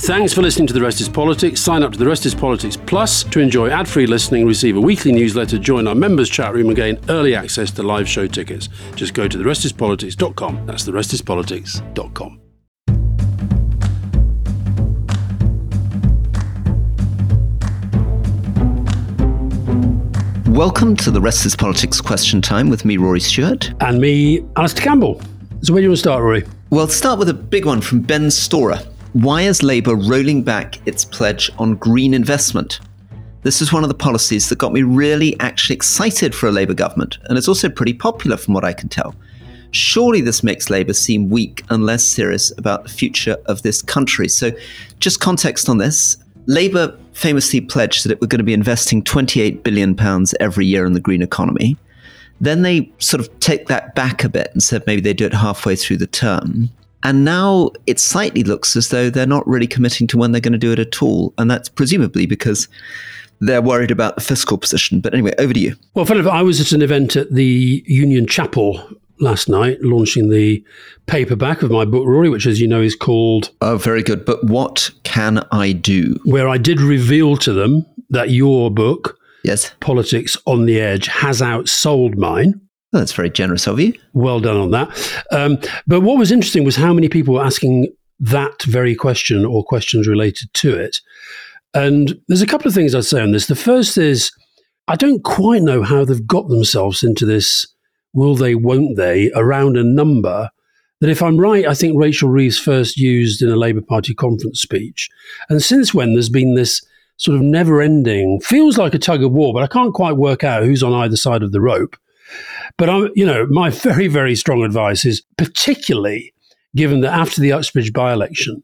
Thanks for listening to The Rest is Politics. Sign up to The Rest is Politics Plus to enjoy ad free listening, receive a weekly newsletter, join our members' chat room, and gain early access to live show tickets. Just go to therestispolitics.com. That's therestispolitics.com. Welcome to the Rest is Politics question time with me, Rory Stewart. And me, Alastair Campbell. So, where do you want to start, Rory? Well, start with a big one from Ben Storer. Why is Labour rolling back its pledge on green investment? This is one of the policies that got me really actually excited for a Labour government, and it's also pretty popular from what I can tell. Surely this makes Labour seem weak and less serious about the future of this country. So, just context on this Labour famously pledged that it were going to be investing 28 billion pounds every year in the green economy. Then they sort of take that back a bit and said maybe they do it halfway through the term. And now it slightly looks as though they're not really committing to when they're going to do it at all. And that's presumably because they're worried about the fiscal position. But anyway, over to you. Well, Philip, I was at an event at the Union Chapel last night, launching the paperback of my book, Rory, which, as you know, is called. Oh, very good. But what can I do? Where I did reveal to them that your book, Yes. Politics on the Edge, has outsold mine. Well, that's very generous of you. Well done on that. Um, but what was interesting was how many people were asking that very question or questions related to it. And there's a couple of things I'd say on this. The first is I don't quite know how they've got themselves into this will they, won't they, around a number that, if I'm right, I think Rachel Reeves first used in a Labour Party conference speech. And since when there's been this sort of never ending, feels like a tug of war, but I can't quite work out who's on either side of the rope. But I'm, you know, my very, very strong advice is particularly given that after the Uxbridge by-election,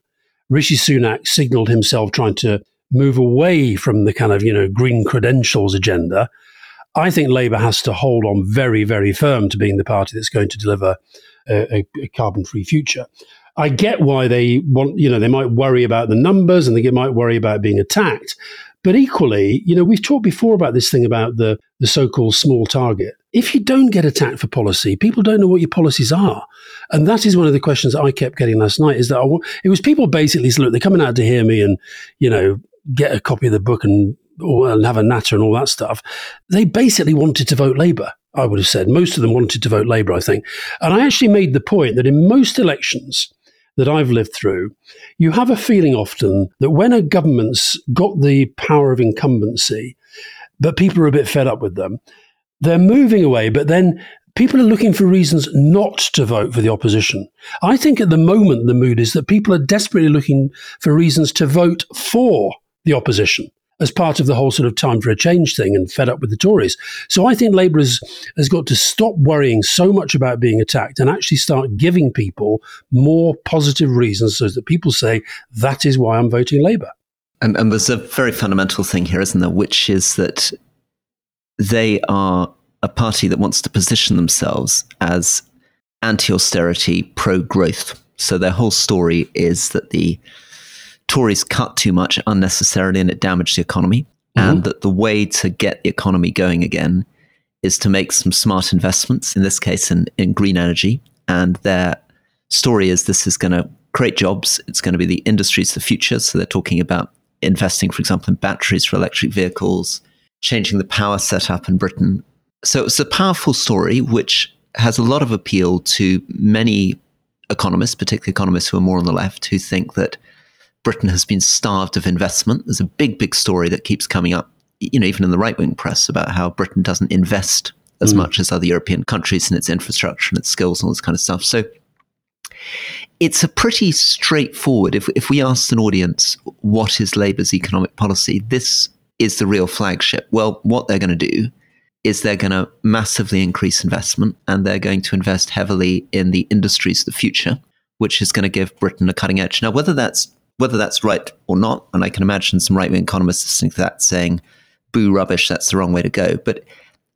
Rishi Sunak signalled himself trying to move away from the kind of, you know, green credentials agenda. I think Labour has to hold on very, very firm to being the party that's going to deliver a, a, a carbon-free future. I get why they want, you know, they might worry about the numbers and they might worry about being attacked. But equally, you know, we've talked before about this thing about the, the so called small target. If you don't get attacked for policy, people don't know what your policies are. And that is one of the questions I kept getting last night is that I, it was people basically saying, look, they're coming out to hear me and, you know, get a copy of the book and, or, and have a natter and all that stuff. They basically wanted to vote Labour. I would have said most of them wanted to vote Labour, I think. And I actually made the point that in most elections, that I've lived through, you have a feeling often that when a government's got the power of incumbency, but people are a bit fed up with them, they're moving away, but then people are looking for reasons not to vote for the opposition. I think at the moment the mood is that people are desperately looking for reasons to vote for the opposition as part of the whole sort of time for a change thing and fed up with the Tories. So I think Labour has, has got to stop worrying so much about being attacked and actually start giving people more positive reasons so that people say, that is why I'm voting Labour. And, and there's a very fundamental thing here, isn't there, which is that they are a party that wants to position themselves as anti austerity, pro growth. So their whole story is that the Tories cut too much unnecessarily and it damaged the economy. Mm-hmm. And that the way to get the economy going again is to make some smart investments, in this case in, in green energy. And their story is this is going to create jobs. It's going to be the industries of the future. So they're talking about investing, for example, in batteries for electric vehicles, changing the power setup in Britain. So it's a powerful story which has a lot of appeal to many economists, particularly economists who are more on the left, who think that Britain has been starved of investment. There's a big, big story that keeps coming up, you know, even in the right wing press about how Britain doesn't invest as mm. much as other European countries in its infrastructure and its skills and all this kind of stuff. So it's a pretty straightforward. If, if we asked an audience, what is Labour's economic policy? This is the real flagship. Well, what they're going to do is they're going to massively increase investment and they're going to invest heavily in the industries of the future, which is going to give Britain a cutting edge. Now, whether that's whether that's right or not, and I can imagine some right wing economists listening to that saying, "Boo, rubbish! That's the wrong way to go." But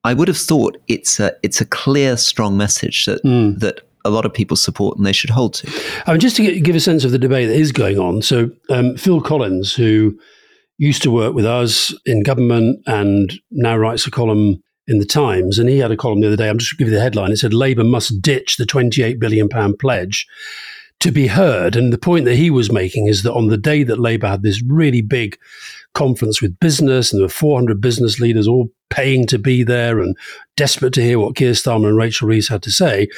I would have thought it's a it's a clear, strong message that mm. that a lot of people support and they should hold to. I mean, just to give a sense of the debate that is going on. So um, Phil Collins, who used to work with us in government and now writes a column in the Times, and he had a column the other day. I'm just give you the headline. It said Labour must ditch the 28 billion pound pledge to be heard. And the point that he was making is that on the day that Labour had this really big conference with business, and there were 400 business leaders all paying to be there and desperate to hear what Keir Starmer and Rachel Reeves had to say.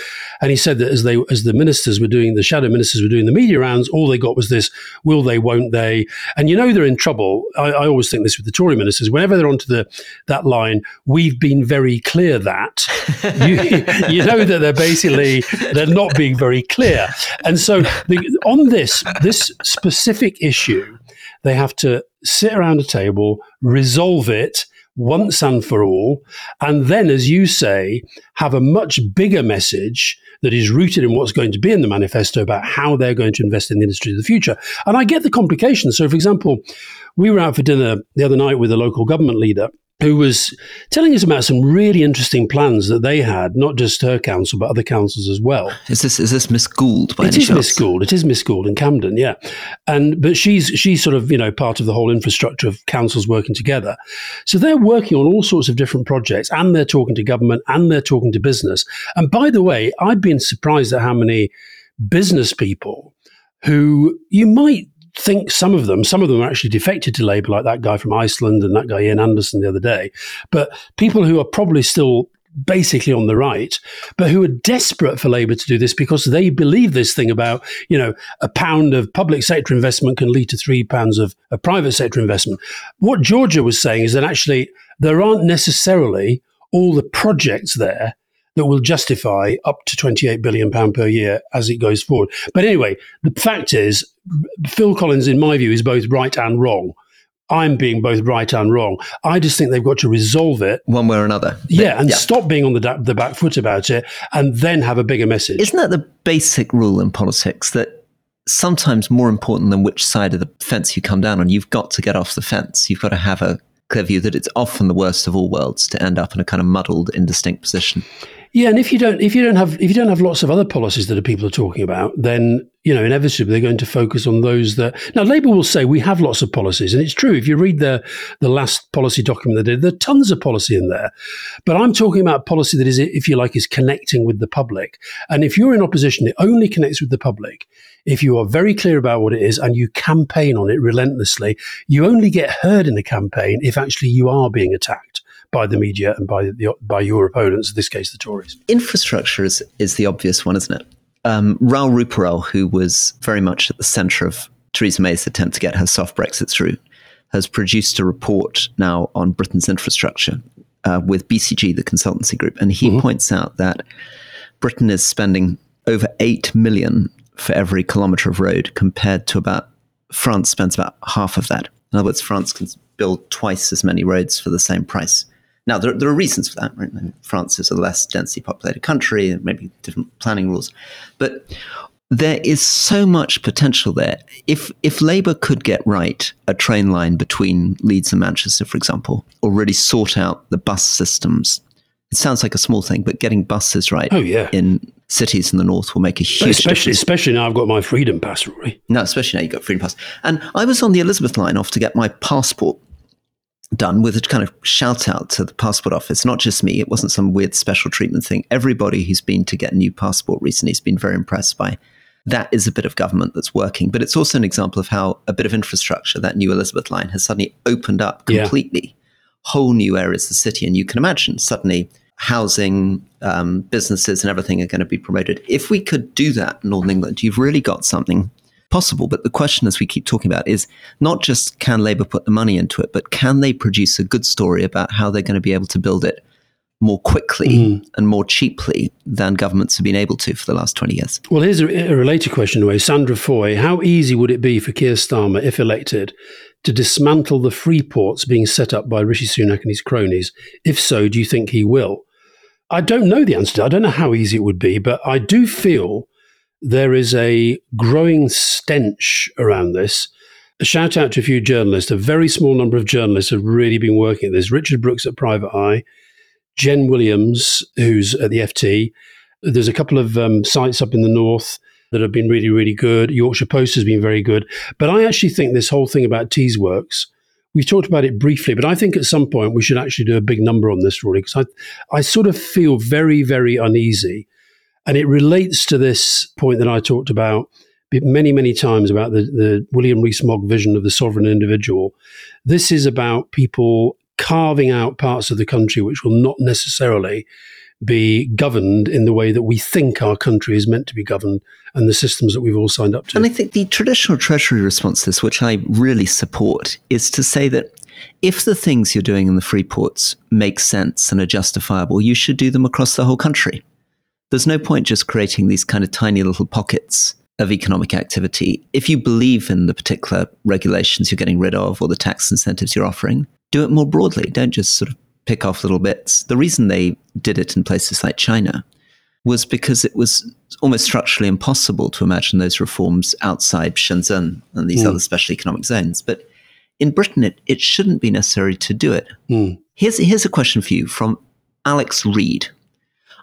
And he said that as they as the ministers were doing the shadow ministers were doing the media rounds, all they got was this: will they, won't they? And you know they're in trouble. I, I always think this with the Tory ministers. Whenever they're onto the that line, we've been very clear that you, you know that they're basically they're not being very clear. And so the, on this this specific issue, they have to sit around a table, resolve it once and for all, and then, as you say, have a much bigger message that is rooted in what's going to be in the manifesto about how they're going to invest in the industry of the future. And I get the complications. So, for example, we were out for dinner the other night with a local government leader, who was telling us about some really interesting plans that they had, not just her council, but other councils as well. Is this is this Miss Gould by it any is chance? Miss Gould. It is Miss Gould in Camden, yeah. And but she's she's sort of you know part of the whole infrastructure of councils working together. So they're working on all sorts of different projects, and they're talking to government, and they're talking to business. And by the way, I've been surprised at how many business people who you might think some of them, some of them are actually defected to Labour, like that guy from Iceland and that guy Ian Anderson the other day. But people who are probably still basically on the right, but who are desperate for Labour to do this because they believe this thing about, you know, a pound of public sector investment can lead to three pounds of, of private sector investment. What Georgia was saying is that actually there aren't necessarily all the projects there that will justify up to 28 billion pound per year as it goes forward. But anyway, the fact is Phil Collins in my view is both right and wrong. I'm being both right and wrong. I just think they've got to resolve it one way or another. Yeah, and yeah. stop being on the, da- the back foot about it and then have a bigger message. Isn't that the basic rule in politics that sometimes more important than which side of the fence you come down on, you've got to get off the fence. You've got to have a clear view that it's often the worst of all worlds to end up in a kind of muddled, indistinct position. Yeah, and if you don't if you don't have if you don't have lots of other policies that people are talking about, then you know inevitably they're going to focus on those that now Labour will say we have lots of policies, and it's true. If you read the the last policy document they did, there are tons of policy in there. But I'm talking about policy that is, if you like, is connecting with the public. And if you're in opposition, it only connects with the public if you are very clear about what it is and you campaign on it relentlessly. You only get heard in the campaign if actually you are being attacked by the media and by the, by your opponents, in this case, the Tories. Infrastructure is, is the obvious one, isn't it? Um, Raoul Ruparel, who was very much at the centre of Theresa May's attempt to get her soft Brexit through, has produced a report now on Britain's infrastructure uh, with BCG, the consultancy group, and he mm-hmm. points out that Britain is spending over eight million for every kilometre of road, compared to about France spends about half of that. In other words, France can build twice as many roads for the same price. Now, there, there are reasons for that. Right? France is a less densely populated country, and maybe different planning rules. But there is so much potential there. If if Labour could get right a train line between Leeds and Manchester, for example, or really sort out the bus systems, it sounds like a small thing, but getting buses right oh, yeah. in cities in the north will make a huge especially, difference. Especially now I've got my freedom pass, Rory. No, especially now you've got freedom pass. And I was on the Elizabeth line off to get my passport done with a kind of shout out to the passport office. Not just me, it wasn't some weird special treatment thing. Everybody who's been to get a new passport recently has been very impressed by that is a bit of government that's working. But it's also an example of how a bit of infrastructure, that new Elizabeth line, has suddenly opened up completely yeah. whole new areas of the city. And you can imagine suddenly housing, um, businesses, and everything are going to be promoted. If we could do that in Northern England, you've really got something possible. But the question, as we keep talking about, is not just can Labour put the money into it, but can they produce a good story about how they're going to be able to build it more quickly mm. and more cheaply than governments have been able to for the last 20 years? Well, here's a, a related question, away. Sandra Foy, how easy would it be for Keir Starmer, if elected, to dismantle the free ports being set up by Rishi Sunak and his cronies? If so, do you think he will? I don't know the answer to that. I don't know how easy it would be, but I do feel there is a growing stench around this. A shout out to a few journalists. A very small number of journalists have really been working at this. Richard Brooks at Private Eye, Jen Williams, who's at the FT. There's a couple of um, sites up in the north that have been really, really good. Yorkshire Post has been very good. But I actually think this whole thing about Teesworks, we've talked about it briefly, but I think at some point we should actually do a big number on this, Rory, because I, I sort of feel very, very uneasy and it relates to this point that I talked about many, many times about the, the William Rees-Mogg vision of the sovereign individual. This is about people carving out parts of the country which will not necessarily be governed in the way that we think our country is meant to be governed and the systems that we've all signed up to. And I think the traditional Treasury response to this, which I really support, is to say that if the things you're doing in the free ports make sense and are justifiable, you should do them across the whole country. There's no point just creating these kind of tiny little pockets of economic activity. If you believe in the particular regulations you're getting rid of or the tax incentives you're offering, do it more broadly. Don't just sort of pick off little bits. The reason they did it in places like China was because it was almost structurally impossible to imagine those reforms outside Shenzhen and these mm. other special economic zones. But in Britain, it, it shouldn't be necessary to do it. Mm. Here's, here's a question for you from Alex Reed.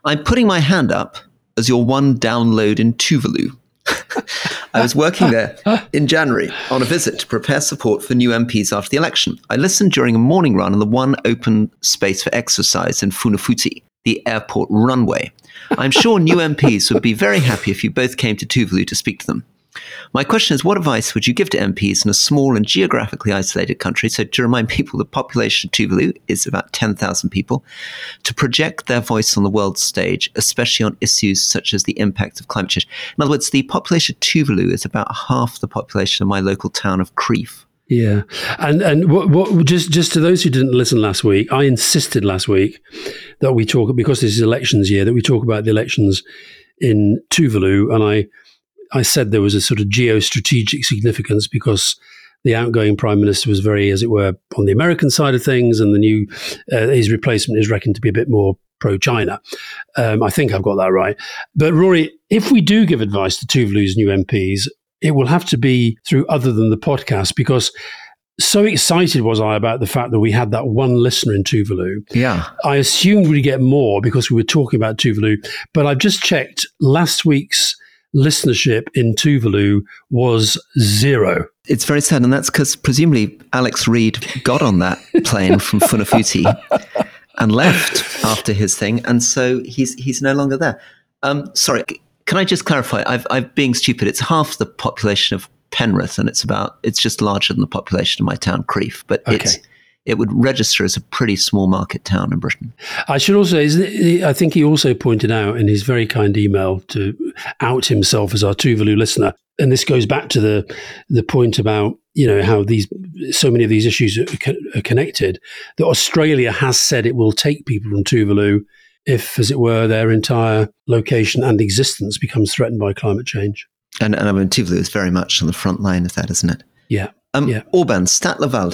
I'm putting my hand up as your one download in Tuvalu. I was working there in January on a visit to prepare support for new MPs after the election. I listened during a morning run on the one open space for exercise in Funafuti, the airport runway. I'm sure new MPs would be very happy if you both came to Tuvalu to speak to them. My question is what advice would you give to MPs in a small and geographically isolated country? So, to remind people, the population of Tuvalu is about 10,000 people, to project their voice on the world stage, especially on issues such as the impact of climate change. In other words, the population of Tuvalu is about half the population of my local town of Crieff. Yeah, and and what, what, just just to those who didn't listen last week, I insisted last week that we talk because this is elections year that we talk about the elections in Tuvalu, and I I said there was a sort of geostrategic significance because the outgoing prime minister was very, as it were, on the American side of things, and the new uh, his replacement is reckoned to be a bit more pro-China. Um, I think I've got that right. But Rory, if we do give advice to Tuvalu's new MPs, it will have to be through other than the podcast because so excited was I about the fact that we had that one listener in Tuvalu. Yeah. I assumed we'd get more because we were talking about Tuvalu, but I've just checked last week's listenership in Tuvalu was zero. It's very sad, and that's because presumably Alex Reed got on that plane from Funafuti and left after his thing, and so he's he's no longer there. Um, sorry, can I just clarify? I've, I've being stupid. It's half the population of Penrith, and it's about it's just larger than the population of my town, Crieff, but okay. it's it would register as a pretty small market town in Britain. I should also, I think he also pointed out in his very kind email to out himself as our Tuvalu listener, and this goes back to the the point about you know how these so many of these issues are, are connected. That Australia has said it will take people from Tuvalu if, as it were, their entire location and existence becomes threatened by climate change. And, and I mean, Tuvalu is very much on the front line of that, isn't it? Yeah. Um, yeah. Orban, Stat-Laval.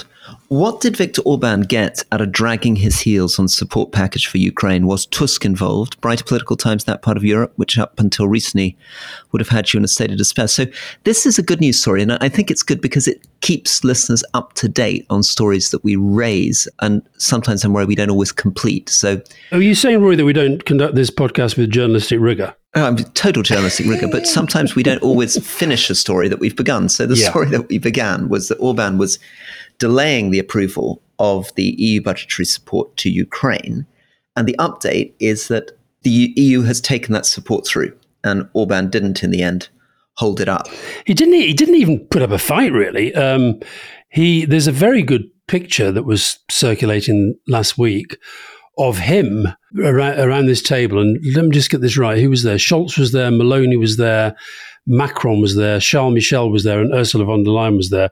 What did Viktor Orban get out of dragging his heels on support package for Ukraine? Was Tusk involved? Brighter political times that part of Europe, which up until recently would have had you in a state of despair. So this is a good news story, and I think it's good because it keeps listeners up to date on stories that we raise, and sometimes I'm worried we don't always complete. So, are you saying, Roy, that we don't conduct this podcast with journalistic rigor? Oh, I'm total journalistic rigor, but sometimes we don't always finish a story that we've begun. So the yeah. story that we began was that Orban was delaying the approval of the EU budgetary support to Ukraine. And the update is that the EU has taken that support through, and Orban didn't in the end hold it up. He didn't. He didn't even put up a fight. Really, um, he. There's a very good picture that was circulating last week of him around, around this table. And let me just get this right. Who was there? Scholz was there, Meloni was there, Macron was there, Charles Michel was there, and Ursula von der Leyen was there.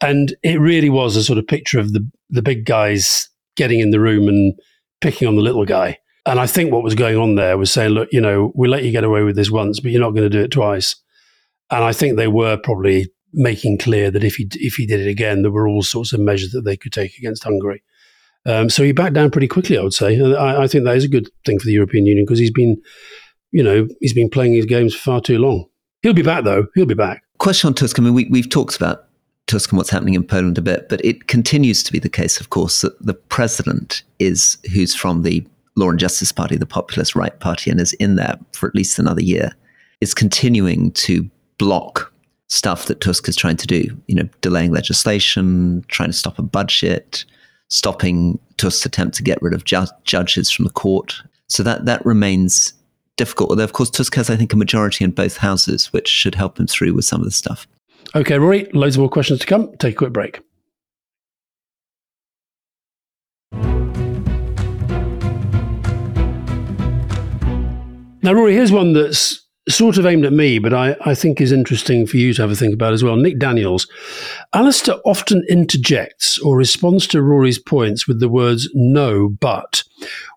And it really was a sort of picture of the, the big guys getting in the room and picking on the little guy. And I think what was going on there was saying, look, you know, we let you get away with this once, but you're not going to do it twice. And I think they were probably making clear that if he if he did it again, there were all sorts of measures that they could take against Hungary. Um, so he backed down pretty quickly, I would say. I, I think that is a good thing for the European Union because he's been, you know, he's been playing his games far too long. He'll be back, though. He'll be back. Question on Tusk. I mean, we, we've talked about Tusk and what's happening in Poland a bit, but it continues to be the case, of course, that the president is who's from the Law and Justice Party, the populist right party, and is in there for at least another year, is continuing to block stuff that Tusk is trying to do. You know, delaying legislation, trying to stop a budget, stopping Tusk's attempt to get rid of ju- judges from the court. So that that remains difficult. Although, of course, Tusk has, I think, a majority in both houses, which should help him through with some of the stuff. Okay, Rory, loads more questions to come. Take a quick break. Now, Rory, here's one that's sort of aimed at me, but I, I think is interesting for you to have a think about as well. Nick Daniels. Alastair often interjects or responds to Rory's points with the words no, but,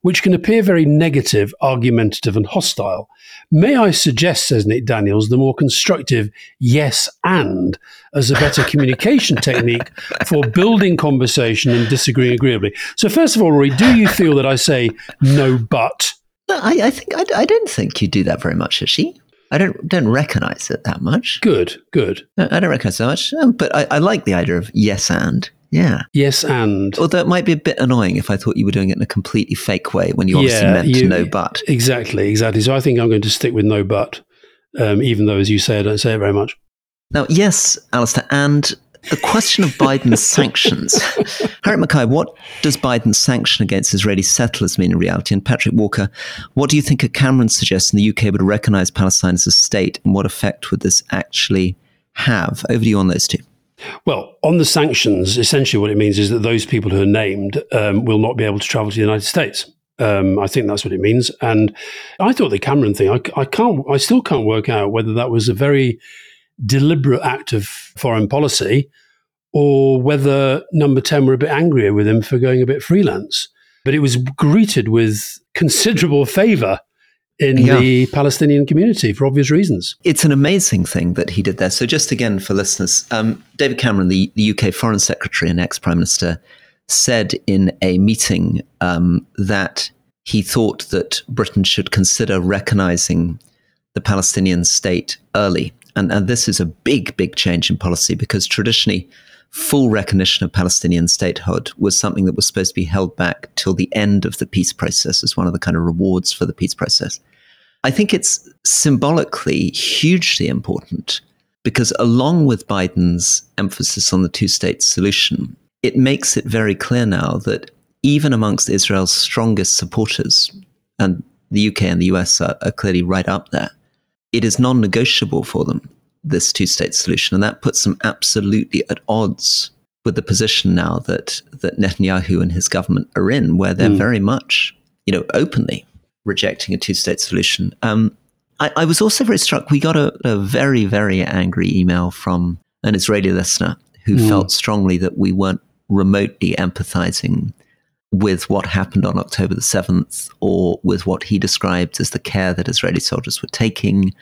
which can appear very negative, argumentative, and hostile. May I suggest, says Nick Daniels, the more constructive yes and as a better communication technique for building conversation and disagreeing agreeably. So, first of all, Rory, do you feel that I say no, but? I, I think I, I, don't think you do that very much, Ashi. I don't don't recognize it that much. Good, good. I don't recognize so much, um, but I, I like the idea of yes and. Yeah. Yes, and. Although it might be a bit annoying if I thought you were doing it in a completely fake way when you obviously yeah, meant you, no but. Exactly, exactly. So I think I'm going to stick with no but, um, even though, as you say, I don't say it very much. Now, yes, Alastair, and the question of Biden's sanctions. Harriet Mackay, what does Biden's sanction against Israeli settlers mean in reality? And Patrick Walker, what do you think a Cameron suggests in the UK would recognize Palestine as a state, and what effect would this actually have? Over to you on those two. Well, on the sanctions, essentially what it means is that those people who are named um, will not be able to travel to the United States. Um, I think that's what it means. And I thought the Cameron thing, I, I can't, I still can't work out whether that was a very deliberate act of foreign policy or whether number 10 were a bit angrier with him for going a bit freelance. But it was greeted with considerable favor in yeah. the Palestinian community for obvious reasons. It's an amazing thing that he did there. So, just again for listeners, um, David Cameron, the, the UK Foreign Secretary and ex Prime Minister, said in a meeting um, that he thought that Britain should consider recognizing the Palestinian state early and, and this is a big, big change in policy because traditionally, full recognition of Palestinian statehood was something that was supposed to be held back till the end of the peace process as one of the kind of rewards for the peace process. I think it's symbolically hugely important because, along with Biden's emphasis on the two state solution, it makes it very clear now that even amongst Israel's strongest supporters, and the UK and the US are, are clearly right up there, it is non negotiable for them, this two state solution. And that puts them absolutely at odds with the position now that, that Netanyahu and his government are in, where they're mm. very much, you know, openly rejecting a two state solution. Um, I, I, was also very struck. We got a, a, very, very angry email from an Israeli listener who mm. felt strongly that we weren't remotely empathizing with what happened on October the 7th or with what he described as the care that Israeli soldiers were taking.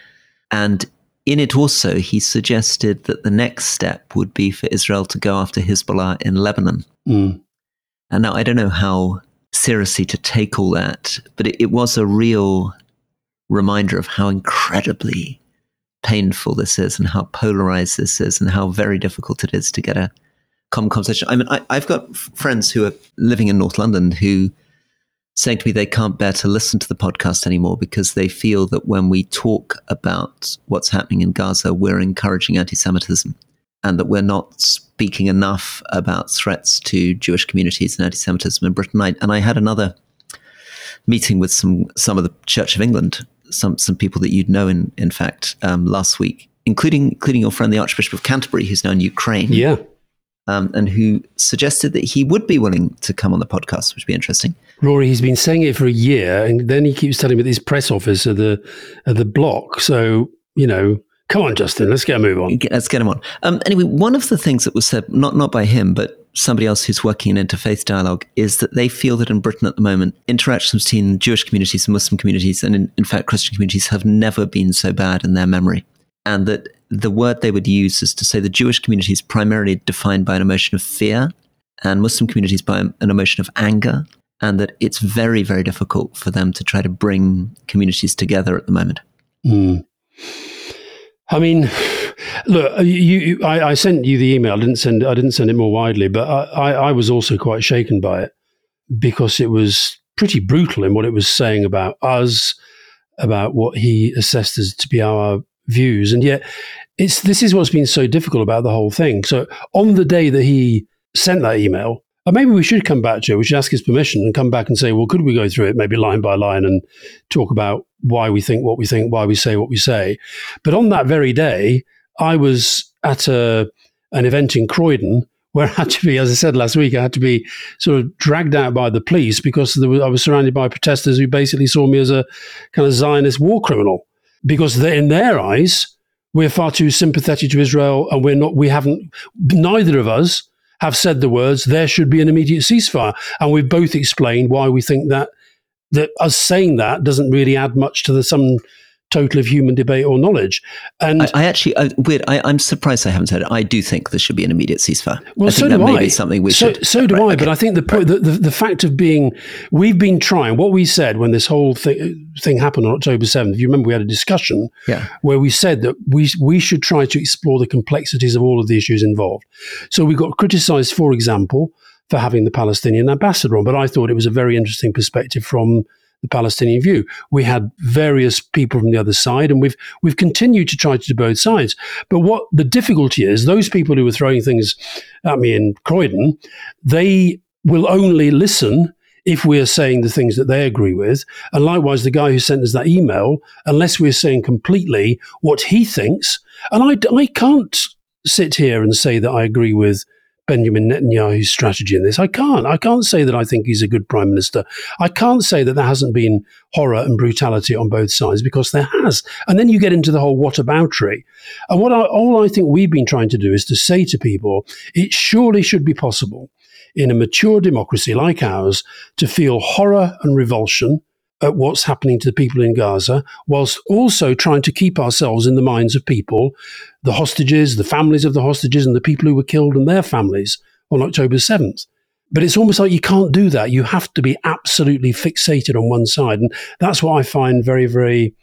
And in it also, he suggested that the next step would be for Israel to go after Hezbollah in Lebanon. Mm. And now I don't know how seriously to take all that, but it, it was a real reminder of how incredibly painful this is and how polarized this is and how very difficult it is to get a common conversation. I mean, I, have got friends who are living in North London who saying to me they can't bear to listen to the podcast anymore because they feel that when we talk about what's happening in Gaza, we're encouraging anti-Semitism, and that we're not speaking enough about threats to Jewish communities and anti-Semitism in Britain. I, and I had another meeting with some some of the Church of England, some some people that you'd know in in fact um, last week, including including your friend the Archbishop of Canterbury, who's now in Ukraine. Yeah um, and who suggested that he would be willing to come on the podcast, which would be interesting. Rory, he's been saying it for a year, and then he keeps telling me that his press office at the at the block. So you know, come on, Justin, let's get a move on. Let's get him on. Um, anyway, one of the things that was said, not not by him, but somebody else who's working in interfaith dialogue, is that they feel that in Britain at the moment, interactions between Jewish communities and Muslim communities, and in, in fact Christian communities, have never been so bad in their memory, and that the word they would use is to say the Jewish community is primarily defined by an emotion of fear and Muslim communities by an emotion of anger, and that it's very, very difficult for them to try to bring communities together at the moment. Mm. I mean, look, you, you I, I, sent you the email. I didn't send. I didn't send it more widely, but I, I, I was also quite shaken by it because it was pretty brutal in what it was saying about us, about what he assessed as to be our views, and yet it's this is what's been so difficult about the whole thing. So on the day that he sent that email, And maybe we should come back to it. We should ask his permission and come back and say, well, could we go through it maybe line by line and talk about why we think what we think, why we say what we say. But on that very day, I was at a, an event in Croydon where I had to be, as I said last week, I had to be sort of dragged out by the police because was, I was surrounded by protesters who basically saw me as a kind of Zionist war criminal. Because in their eyes, we're far too sympathetic to Israel, and we're not. We haven't. Neither of us have said the words. There should be an immediate ceasefire, and we've both explained why we think that that us saying that doesn't really add much to the some total of human debate or knowledge. And I, I actually, I, weird. I, am surprised I haven't said it. I do think there should be an immediate ceasefire. Well, I so do I. be something we so, should. So do right, I. okay. But I think the, point, the, the the fact of being, we've been trying. What we said when this whole thing thing happened on October seventh. You remember we had a discussion yeah. where we said that we we should try to explore the complexities of all of the issues involved. So we got criticised, for example, for having the Palestinian ambassador on, but I thought it was a very interesting perspective from the Palestinian view. We had various people from the other side, and we've we've continued to try to do both sides. But what the difficulty is, those people who were throwing things at me in Croydon, they will only listen if we are saying the things that they agree with. And likewise, the guy who sent us that email, unless we're saying completely what he thinks, and I, I can't sit here and say that I agree with Benjamin Netanyahu's strategy in this. I can't. I can't say that I think he's a good prime minister. I can't say that there hasn't been horror and brutality on both sides because there has. And then you get into the whole whataboutery. And what I, all I think we've been trying to do is to say to people, it surely should be possible in a mature democracy like ours to feel horror and revulsion at what's happening to the people in Gaza, whilst also trying to keep ourselves in the minds of people, the hostages, the families of the hostages, and the people who were killed and their families on October 7th. But it's almost like you can't do that. You have to be absolutely fixated on one side. And that's what I find very, very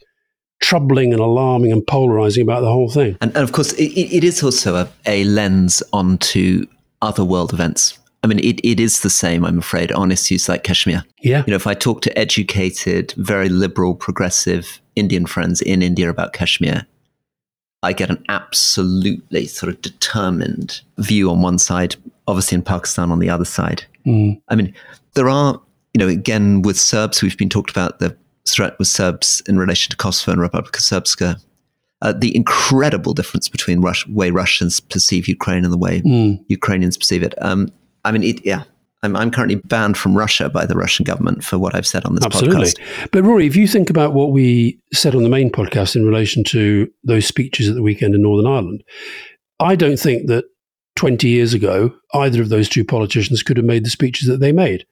troubling and alarming and polarizing about the whole thing. And, and of course, it, it is also a, a lens onto other world events I mean, it, it is the same, I'm afraid, on issues like Kashmir. Yeah. You know, if I talk to educated, very liberal, progressive Indian friends in India about Kashmir, I get an absolutely sort of determined view on one side, obviously in Pakistan on the other side. Mm. I mean, there are, you know, again, with Serbs, we've been talked about the threat with Serbs in relation to Kosovo and Republika Srpska. Uh, the incredible difference between Rus- way Russians perceive Ukraine and the way Mm. Ukrainians perceive it. Um, I mean, it, yeah. I'm, I'm currently banned from Russia by the Russian government for what I've said on this Absolutely. podcast. But Rory, if you think about what we said on the main podcast in relation to those speeches at the weekend in Northern Ireland, I don't think that 20 years ago either of those two politicians could have made the speeches that they made.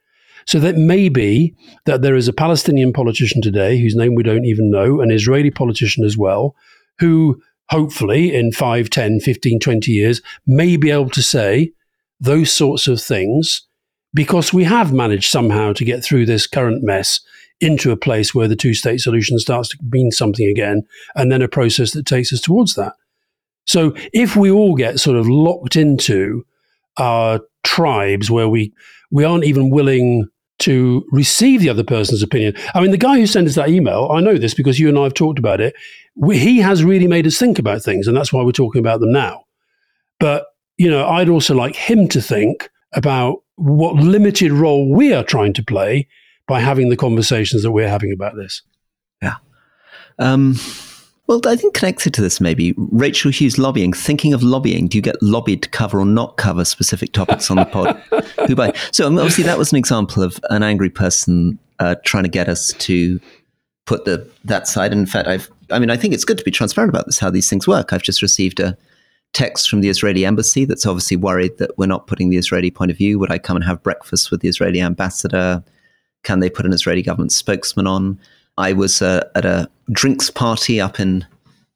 So that may be that there is a Palestinian politician today whose name we don't even know, an Israeli politician as well, who hopefully in 5, 10, 15, 20 years may be able to say those sorts of things because we have managed somehow to get through this current mess into a place where the two state solution starts to mean something again, and then a process that takes us towards that. So if we all get sort of locked into our tribes where we, we aren't even willing to receive the other person's opinion. I mean, the guy who sent us that email, I know this because you and I have talked about it. We, he has really made us think about things, and that's why we're talking about them now. But, you know, I'd also like him to think about what limited role we are trying to play by having the conversations that we're having about this. Yeah. Um, well, I think connected to this, maybe Rachel Hughes lobbying. Thinking of lobbying, do you get lobbied to cover or not cover specific topics on the pod? Who by? So um, obviously, that was an example of an angry person uh, trying to get us to put the that side. And in fact, I've. I mean, I think it's good to be transparent about this, how these things work. I've just received a text from the Israeli embassy that's obviously worried that we're not putting the Israeli point of view. Would I come and have breakfast with the Israeli ambassador? Can they put an Israeli government spokesman on? I was uh, at a drinks party up in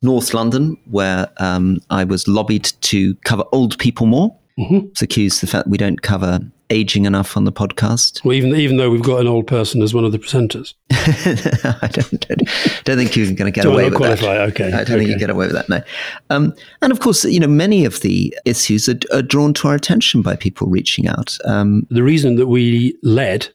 North London where um, I was lobbied to cover old people more. Mm-hmm. It's accused the fact we don't cover aging enough on the podcast. Well, even even though we've got an old person as one of the presenters, I don't, don't, don't think you're going to get Do I away with qualify? that. Okay, I don't okay. think you get away with that. No, um, and of course, you know, many of the issues are, are drawn to our attention by people reaching out. Um, the reason that we led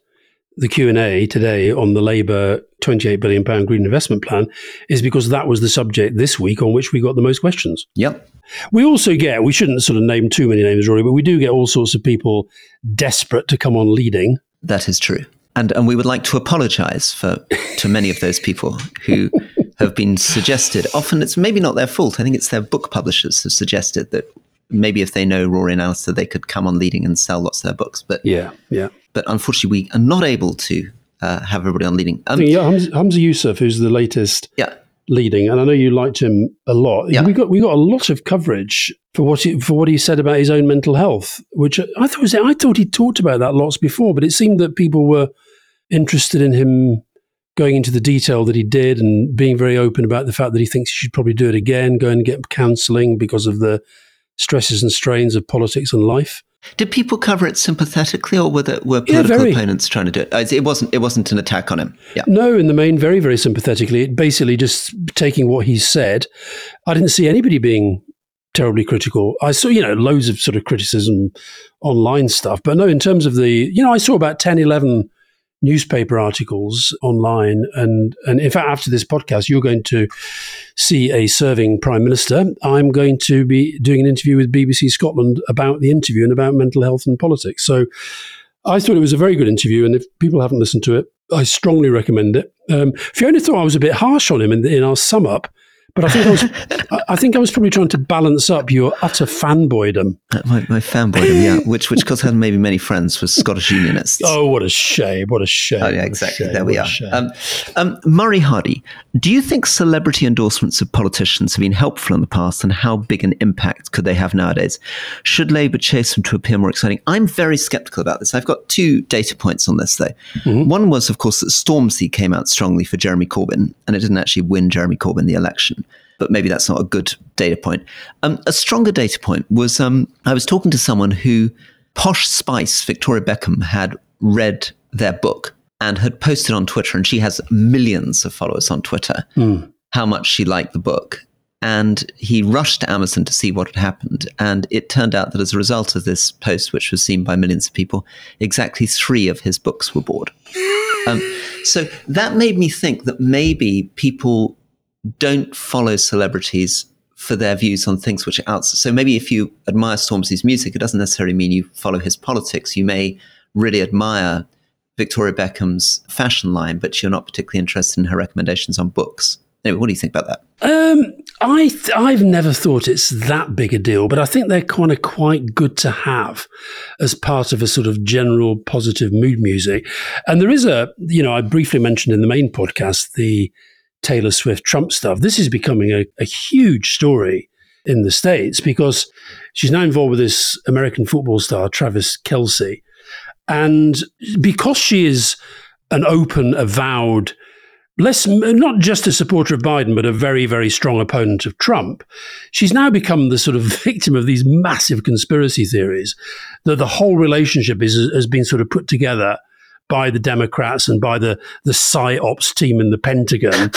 the Q&A today on the Labour 28 billion pound green investment plan is because that was the subject this week on which we got the most questions. Yep. We also get, we shouldn't sort of name too many names, Rory, but we do get all sorts of people desperate to come on leading. That is true. And, and we would like to apologize for to many of those people who have been suggested. Often it's maybe not their fault. I think it's their book publishers have suggested that maybe if they know Rory and Alastair, they could come on leading and sell lots of their books. But yeah, yeah. But unfortunately, we are not able to uh, have everybody on leading. Um, yeah, Hamza, Humza Yousaf, who's the latest yeah. leading, and I know you liked him a lot. Yeah. We got we got a lot of coverage for what he, for what he said about his own mental health, which I thought was, I thought he talked about that lots before, but it seemed that people were interested in him going into the detail that he did and being very open about the fact that he thinks he should probably do it again, go and get counselling because of the stresses and strains of politics and life. Did people cover it sympathetically, or were there, were political yeah, opponents trying to do it? Uh, it wasn't. It wasn't an attack on him. Yeah. No, in the main, very very sympathetically. Basically, just taking what he said. I didn't see anybody being terribly critical. I saw, you know, loads of sort of criticism online stuff, but no, in terms of the, you know, I saw about 10, 11 newspaper articles online. And, and in fact, after this podcast, you're going to see a serving prime minister. I'm going to be doing an interview with BBC Scotland about the interview and about mental health and politics. So I thought it was a very good interview. And if people haven't listened to it, I strongly recommend it. Um, Fiona thought I was a bit harsh on him in, in our sum up. But I think I was, I think I was probably trying to balance up your utter fanboydom. Uh, my, my fanboydom, yeah, which which because I had maybe many friends with Scottish Unionists. Oh, what a shame! What a shame! Oh, yeah, exactly. There we are. Um, um, Murray Hardy, do you think celebrity endorsements of politicians have been helpful in the past, and how big an impact could they have nowadays? Should Labour chase them to appear more exciting? I'm very sceptical about this. I've got two data points on this, though. Mm-hmm. One was, of course, that Stormzy came out strongly for Jeremy Corbyn, and it didn't actually win Jeremy Corbyn the election but maybe that's not a good data point. Um, a stronger data point was um, I was talking to someone who Posh Spice, Victoria Beckham, had read their book and had posted on Twitter, and she has millions of followers on Twitter, mm. how much she liked the book. And he rushed to Amazon to see what had happened. And it turned out that as a result of this post, which was seen by millions of people, exactly three of his books were bought. Um, so that made me think that maybe people don't follow celebrities for their views on things which are outside. So maybe if you admire Stormzy's music, it doesn't necessarily mean you follow his politics. You may really admire Victoria Beckham's fashion line, but you're not particularly interested in her recommendations on books. Anyway, what do you think about that? Um, I th- I've never thought it's that big a deal, but I think they're kind of quite good to have as part of a sort of general positive mood music. And there is a, you know, I briefly mentioned in the main podcast the Taylor Swift Trump stuff, this is becoming a, a huge story in the States because she's now involved with this American football star, Travis Kelce. And because she is an open, avowed, less not just a supporter of Biden, but a very, very strong opponent of Trump, she's now become the sort of victim of these massive conspiracy theories that the whole relationship is has been sort of put together by the Democrats and by the the psyops team in the Pentagon.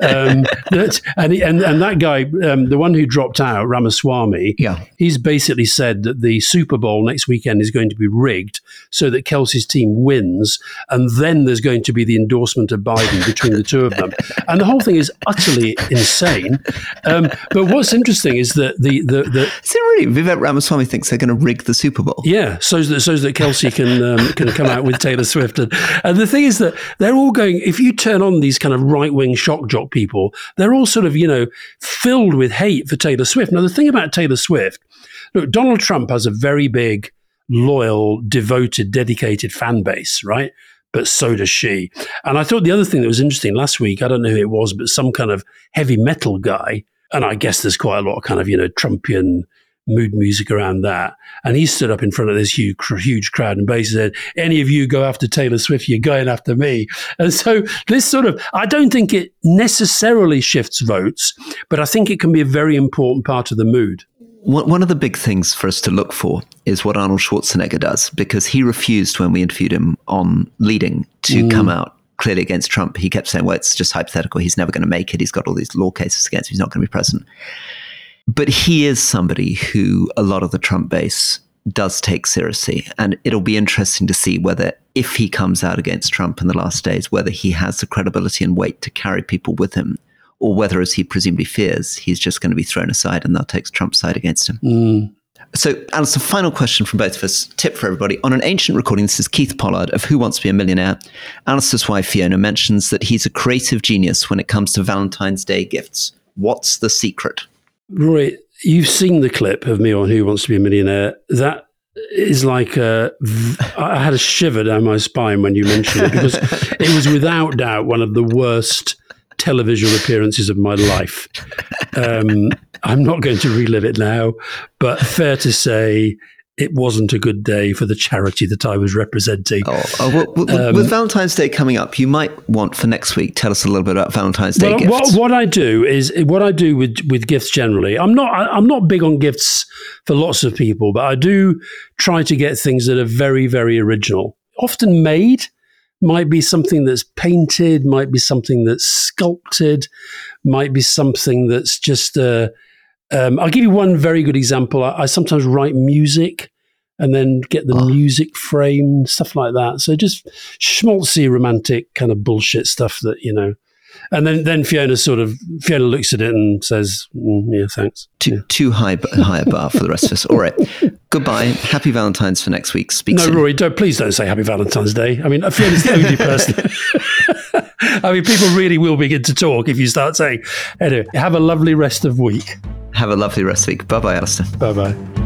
um, that and, and and that guy, um, the one who dropped out, Ramaswamy, yeah, he's basically said that the Super Bowl next weekend is going to be rigged so that Kelce's team wins, and then there's going to be the endorsement of Biden between the two of them, and the whole thing is utterly insane. Um, but what's interesting is that the the, the is it really Vivek Ramaswamy thinks they're going to rig the Super Bowl? Yeah, so that so that Kelce can um, can come out with Taylor Swift and, and the thing is that they're all going, if you turn on these kind of right wing shock jock people, they're all sort of, you know, filled with hate for Taylor Swift. Now, the thing about Taylor Swift, look, Donald Trump has a very big, loyal, devoted, dedicated fan base, right? But so does she. And I thought the other thing that was interesting last week, I don't know who it was, but some kind of heavy metal guy. And I guess there's quite a lot of kind of, you know, Trumpian mood music around that. And he stood up in front of this huge, huge crowd and basically said, Any of you go after Taylor Swift, you're going after me. And so this sort of, I don't think it necessarily shifts votes, but I think it can be a very important part of the mood. One of the big things for us to look for is what Arnold Schwarzenegger does, because he refused when we interviewed him on leading to mm. come out clearly against Trump. He kept saying, well, it's just hypothetical. He's never going to make it. He's got all these law cases against him. He's not going to be president. But he is somebody who a lot of the Trump base does take seriously. And it'll be interesting to see whether if he comes out against Trump in the last days, whether he has the credibility and weight to carry people with him, or whether, as he presumably fears, he's just going to be thrown aside and they'll take Trump's side against him. Mm. So, Alastair, final question from both of us. Tip for everybody. On an ancient recording, this is Keith Pollard of Who Wants to Be a Millionaire. Alastair's wife, Fiona, mentions that he's a creative genius when it comes to Valentine's Day gifts. What's the secret? Roy, you've seen the clip of me on Who Wants to Be a Millionaire. That is like a, I had a shiver down my spine when you mentioned it because it was without doubt one of the worst television appearances of my life. Um, I'm not going to relive it now, but fair to say, it wasn't a good day for the charity that I was representing. Oh, oh well, um, with Valentine's Day coming up, you might want for next week. Tell us a little bit about Valentine's Day well, gifts. What, what, I do is what I do with with gifts generally. I'm not I'm not big on gifts for lots of people, but I do try to get things that are very very original, often made might be something that's painted, might be something that's sculpted, might be something that's just. Uh, um, I'll give you one very good example. I, I, sometimes write music and then get the oh. music framed, stuff like that. So just schmaltzy, romantic kind of bullshit stuff that you know. And then, then Fiona sort of Fiona looks at it and says, mm, "Yeah, thanks." Too yeah. too high high bar for the rest of us. All right, goodbye. Happy Valentine's for next week. Speak no, soon. Rory, don't please don't say Happy Valentine's Day. I mean, Fiona's the only person. I mean, people really will begin to talk if you start saying. Anyway, have a lovely rest of week. Have a lovely rest of the week. Bye bye, Alastair. Bye bye.